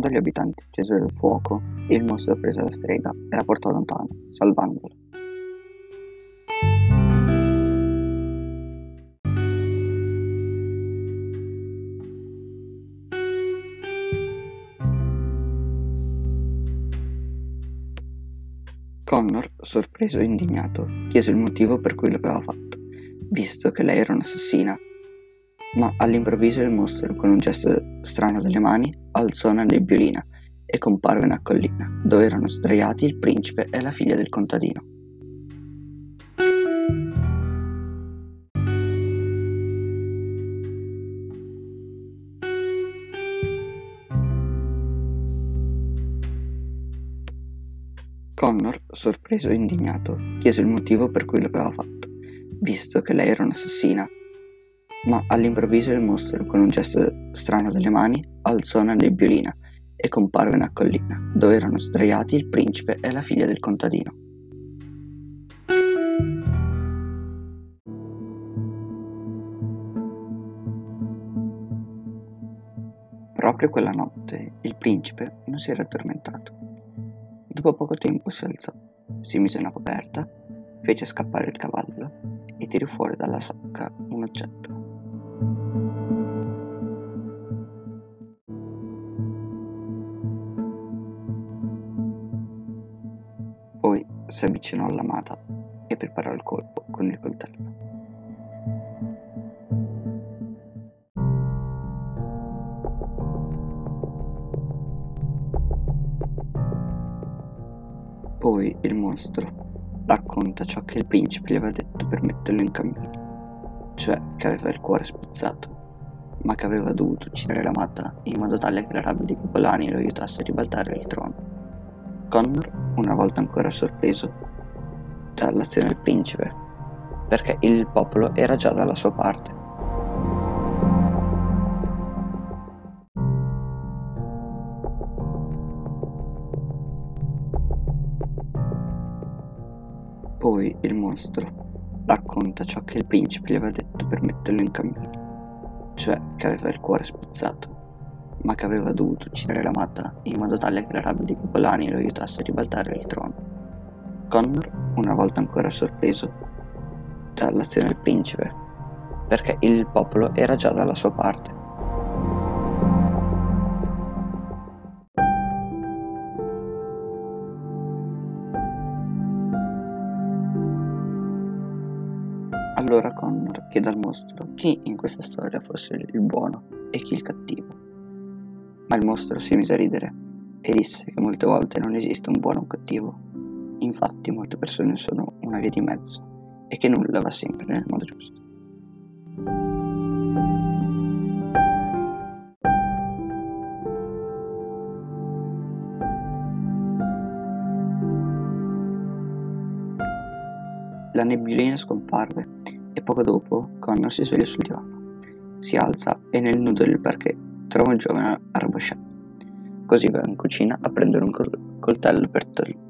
Quando gli abitanti accesero il fuoco, il mostro prese la strega e la portò lontano, salvandola. Connor, sorpreso e indignato, chiese il motivo per cui l'aveva fatto, visto che lei era un'assassina. Ma all'improvviso il mostro, con un gesto strano delle mani, alzò una nebbiolina e comparve una collina, dove erano sdraiati il principe e la figlia del contadino. Connor, sorpreso e indignato, chiese il motivo per cui l'aveva fatto, visto che lei era un'assassina. Ma all'improvviso il mostro, con un gesto strano delle mani, alzò una nebbiolina e comparve una collina, dove erano sdraiati il principe e la figlia del contadino. Proprio quella notte il principe non si era addormentato Dopo poco tempo si alzò, si mise una coperta, fece scappare il cavallo e tirò fuori dalla sacca un oggetto. Si avvicinò all'amata e preparò il colpo con il coltello. Poi il mostro racconta ciò che il principe gli aveva detto per metterlo in cammino, cioè che aveva il cuore spezzato, ma che aveva dovuto uccidere l'amata in modo tale che la rabbia di Popolani lo aiutasse a ribaltare il trono. Connor, una volta ancora sorpreso dall'azione del principe, perché il popolo era già dalla sua parte. Poi il mostro racconta ciò che il principe gli aveva detto per metterlo in cammino, cioè che aveva il cuore spezzato, ma che aveva dovuto uccidere l'amata in modo tale che la rabbia di Popolani lo aiutasse a ribaltare il trono. Connor, una volta ancora sorpreso dall'azione del principe, perché il popolo era già dalla sua parte Allora Connor chiede al mostro chi in questa storia fosse il buono e chi il cattivo. Ma il mostro si mise a ridere e disse che molte volte non esiste un buono o un cattivo. Infatti molte persone sono una via di mezzo e che nulla va sempre nel modo giusto. La nebbiolina scomparve e poco dopo Connor si sveglia sul divano. Si alza e nel nudo del parquet trova un giovane arrabasciato. Così va in cucina a prendere un col- coltello per togliere